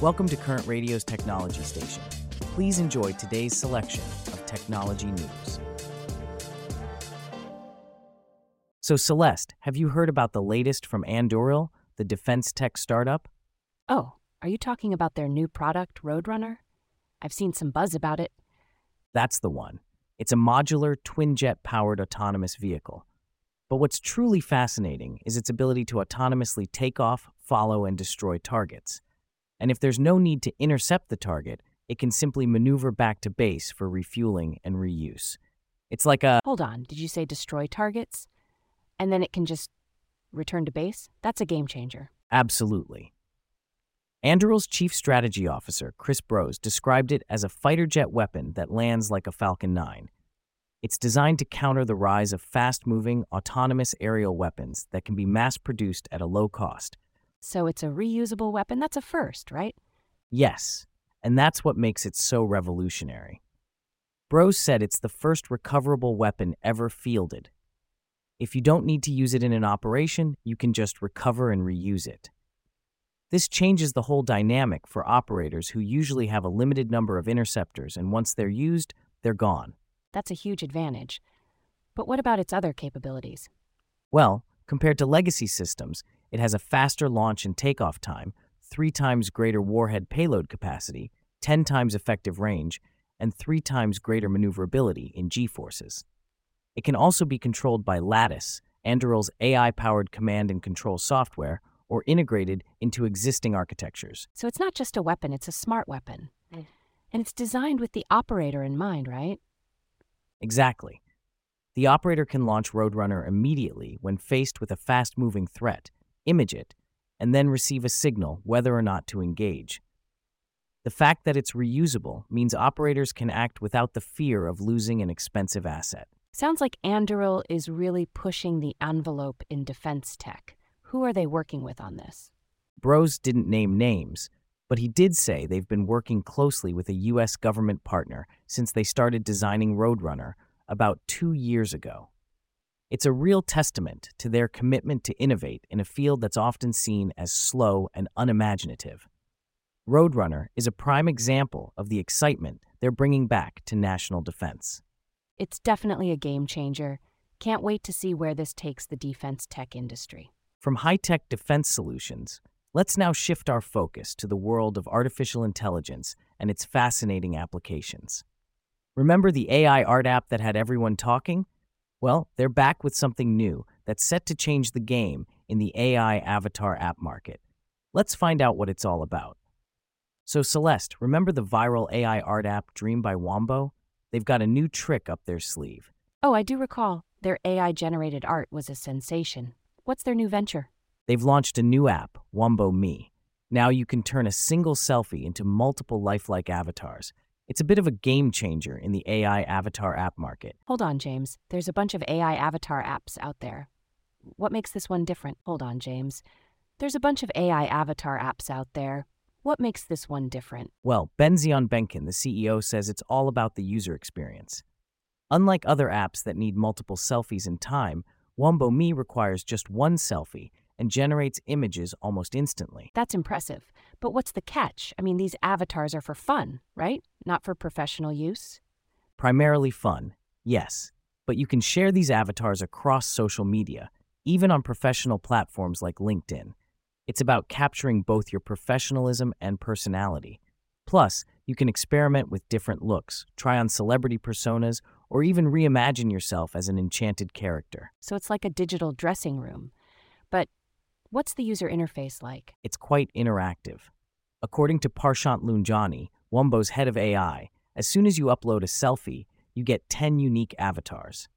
Welcome to Current Radio's Technology Station. Please enjoy today's selection of technology news. So, Celeste, have you heard about the latest from Anduril, the defense tech startup? Oh, are you talking about their new product, Roadrunner? I've seen some buzz about it. That's the one. It's a modular, twin jet powered autonomous vehicle. But what's truly fascinating is its ability to autonomously take off, follow, and destroy targets. And if there's no need to intercept the target, it can simply maneuver back to base for refueling and reuse. It's like a. Hold on, did you say destroy targets? And then it can just return to base? That's a game changer. Absolutely. Anduril's chief strategy officer, Chris Brose, described it as a fighter jet weapon that lands like a Falcon 9. It's designed to counter the rise of fast moving, autonomous aerial weapons that can be mass produced at a low cost. So it's a reusable weapon? That's a first, right? Yes, and that's what makes it so revolutionary. Brose said it's the first recoverable weapon ever fielded. If you don't need to use it in an operation, you can just recover and reuse it. This changes the whole dynamic for operators who usually have a limited number of interceptors, and once they're used, they're gone. That's a huge advantage. But what about its other capabilities? Well, compared to legacy systems, it has a faster launch and takeoff time, three times greater warhead payload capacity, 10 times effective range, and three times greater maneuverability in G forces. It can also be controlled by Lattice, Anduril's AI powered command and control software, or integrated into existing architectures. So it's not just a weapon, it's a smart weapon. Mm. And it's designed with the operator in mind, right? Exactly. The operator can launch Roadrunner immediately when faced with a fast moving threat, image it, and then receive a signal whether or not to engage. The fact that it's reusable means operators can act without the fear of losing an expensive asset. Sounds like Anduril is really pushing the envelope in defense tech. Who are they working with on this? Brose didn't name names, but he did say they've been working closely with a U.S. government partner since they started designing Roadrunner about two years ago. It's a real testament to their commitment to innovate in a field that's often seen as slow and unimaginative. Roadrunner is a prime example of the excitement they're bringing back to national defense. It's definitely a game changer. Can't wait to see where this takes the defense tech industry. From high tech defense solutions, let's now shift our focus to the world of artificial intelligence and its fascinating applications. Remember the AI art app that had everyone talking? Well, they're back with something new that's set to change the game in the AI avatar app market. Let's find out what it's all about. So, Celeste, remember the viral AI art app Dream by Wombo? They've got a new trick up their sleeve. Oh, I do recall. Their AI generated art was a sensation. What's their new venture? They've launched a new app, Wombo Me. Now you can turn a single selfie into multiple lifelike avatars. It's a bit of a game changer in the AI avatar app market. Hold on, James. There's a bunch of AI avatar apps out there. What makes this one different? Hold on, James. There's a bunch of AI avatar apps out there. What makes this one different? Well, Benzion Benkhin, the CEO, says it's all about the user experience. Unlike other apps that need multiple selfies in time, Wombo Me requires just one selfie and generates images almost instantly. That's impressive. But what's the catch? I mean, these avatars are for fun, right? Not for professional use? Primarily fun, yes. But you can share these avatars across social media, even on professional platforms like LinkedIn. It's about capturing both your professionalism and personality. Plus, you can experiment with different looks, try on celebrity personas, or even reimagine yourself as an enchanted character. So it's like a digital dressing room. But what's the user interface like? It's quite interactive. According to Parshant Loungani, Wombo's head of AI, as soon as you upload a selfie, you get 10 unique avatars.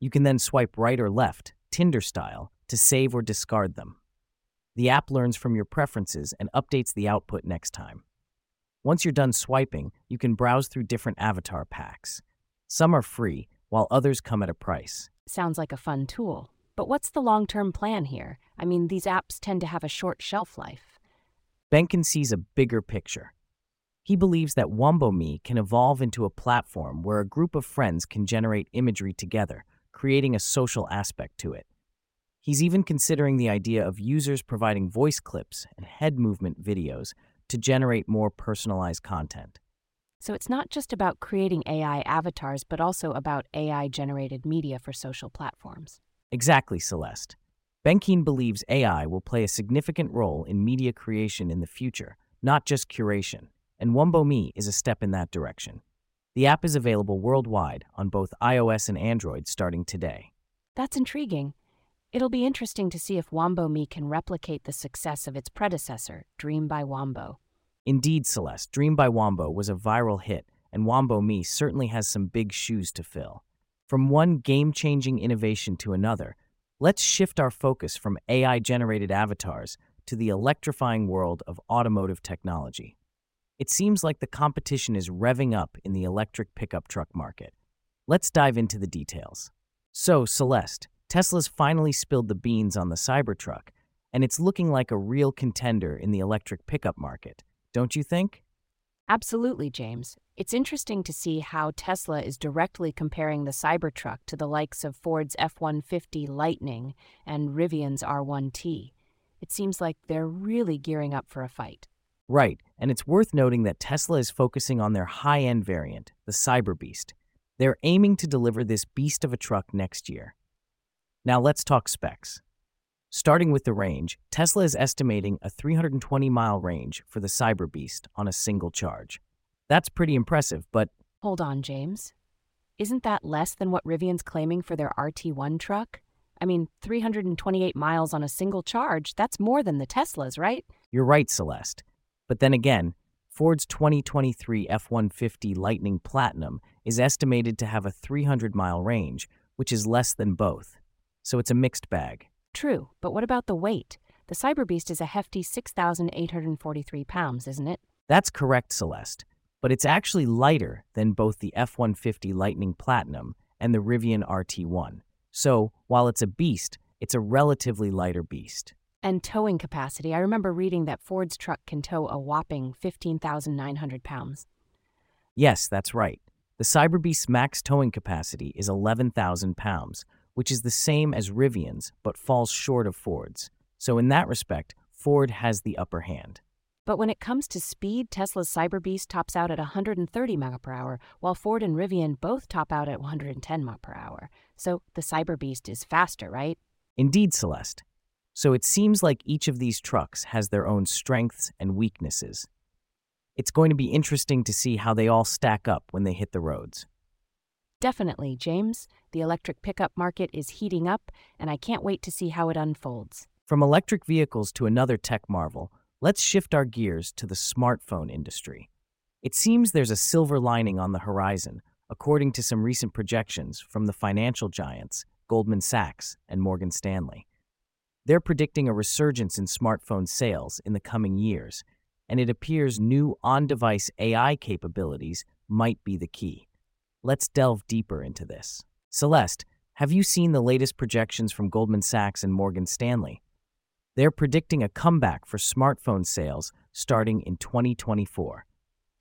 You can then swipe right or left, Tinder style, to save or discard them. The app learns from your preferences and updates the output next time. Once you're done swiping, you can browse through different avatar packs. Some are free, while others come at a price. Sounds like a fun tool. But what's the long term plan here? I mean, these apps tend to have a short shelf life. Benkhin sees a bigger picture. He believes that Wombo Me can evolve into a platform where a group of friends can generate imagery together, creating a social aspect to it. He's even considering the idea of users providing voice clips and head movement videos to generate more personalized content. So it's not just about creating AI avatars, but also about AI generated media for social platforms. Exactly, Celeste. Benkhin believes AI will play a significant role in media creation in the future, not just curation, and Wombo.me is a step in that direction. The app is available worldwide on both iOS and Android starting today. That's intriguing. It'll be interesting to see if Wombo.me can replicate the success of its predecessor, Dream by Wombo. Indeed, Celeste, Dream by Wombo was a viral hit, and Wombo.me certainly has some big shoes to fill. From one game changing innovation to another, let's shift our focus from AI generated avatars to the electrifying world of automotive technology. It seems like the competition is revving up in the electric pickup truck market. Let's dive into the details. So, Celeste, Tesla's finally spilled the beans on the Cybertruck, and it's looking like a real contender in the electric pickup market don't you think? Absolutely, James. It's interesting to see how Tesla is directly comparing the Cybertruck to the likes of Ford's F 150 Lightning and Rivian's R1T. It seems like they're really gearing up for a fight. Right, and it's worth noting that Tesla is focusing on their high end variant, the Cyberbeast. They're aiming to deliver this beast of a truck next year. Now let's talk specs. Starting with the range, Tesla is estimating a 320 mile range for the Cyberbeast on a single charge. That's pretty impressive, but. Hold on, James. Isn't that less than what Rivian's claiming for their RT1 truck? I mean, 328 miles on a single charge, that's more than the Teslas, right? You're right, Celeste. But then again, Ford's 2023 F 150 Lightning Platinum is estimated to have a 300 mile range, which is less than both. So it's a mixed bag. True, but what about the weight? The Cyberbeast is a hefty 6,843 pounds, isn't it? That's correct, Celeste. But it's actually lighter than both the F 150 Lightning Platinum and the Rivian RT1. So, while it's a beast, it's a relatively lighter beast. And towing capacity. I remember reading that Ford's truck can tow a whopping 15,900 pounds. Yes, that's right. The Cyberbeast's max towing capacity is 11,000 pounds, which is the same as Rivian's but falls short of Ford's. So, in that respect, Ford has the upper hand. But when it comes to speed, Tesla's Cyberbeast tops out at 130 mph, hour, while Ford and Rivian both top out at 110 mph. hour. So the Cyberbeast is faster, right? Indeed, Celeste. So it seems like each of these trucks has their own strengths and weaknesses. It's going to be interesting to see how they all stack up when they hit the roads. Definitely, James. The electric pickup market is heating up, and I can't wait to see how it unfolds. From electric vehicles to another tech marvel, let's shift our gears to the smartphone industry. It seems there's a silver lining on the horizon, according to some recent projections from the financial giants Goldman Sachs and Morgan Stanley. They're predicting a resurgence in smartphone sales in the coming years, and it appears new on device AI capabilities might be the key. Let's delve deeper into this. Celeste, have you seen the latest projections from Goldman Sachs and Morgan Stanley? They're predicting a comeback for smartphone sales starting in 2024.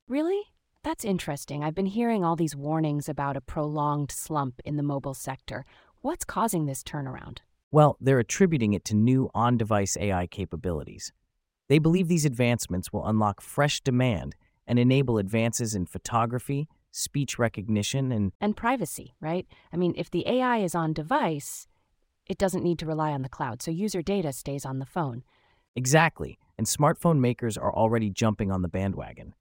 Really? That's interesting. I've been hearing all these warnings about a prolonged slump in the mobile sector. What's causing this turnaround? Well, they're attributing it to new on device AI capabilities. They believe these advancements will unlock fresh demand and enable advances in photography, speech recognition and and privacy, right? I mean, if the AI is on device, it doesn't need to rely on the cloud, so user data stays on the phone. Exactly. And smartphone makers are already jumping on the bandwagon.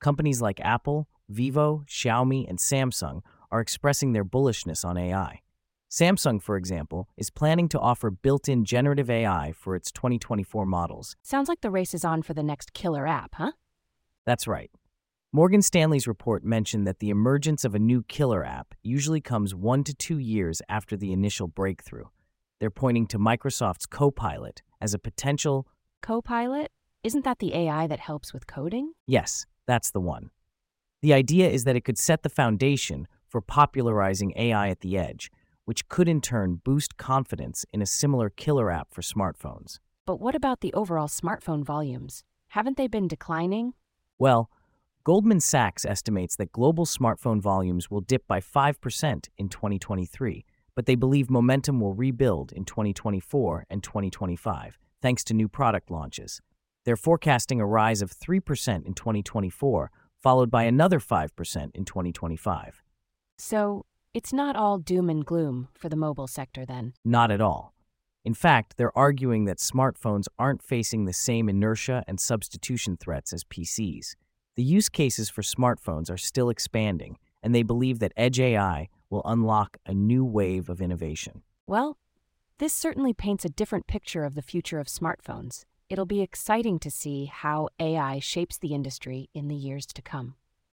Companies like Apple, Vivo, Xiaomi, and Samsung are expressing their bullishness on AI. Samsung, for example, is planning to offer built in generative AI for its 2024 models. Sounds like the race is on for the next killer app, huh? That's right. Morgan Stanley's report mentioned that the emergence of a new killer app usually comes one to two years after the initial breakthrough. They're pointing to Microsoft's Copilot as a potential. Copilot? Isn't that the AI that helps with coding? Yes, that's the one. The idea is that it could set the foundation for popularizing AI at the edge, which could in turn boost confidence in a similar killer app for smartphones. But what about the overall smartphone volumes? Haven't they been declining? Well, Goldman Sachs estimates that global smartphone volumes will dip by 5% in 2023, but they believe momentum will rebuild in 2024 and 2025 thanks to new product launches. They're forecasting a rise of 3% in 2024, followed by another 5% in 2025. So, it's not all doom and gloom for the mobile sector then. Not at all. In fact, they're arguing that smartphones aren't facing the same inertia and substitution threats as PCs. The use cases for smartphones are still expanding, and they believe that Edge AI will unlock a new wave of innovation. Well, this certainly paints a different picture of the future of smartphones. It'll be exciting to see how AI shapes the industry in the years to come.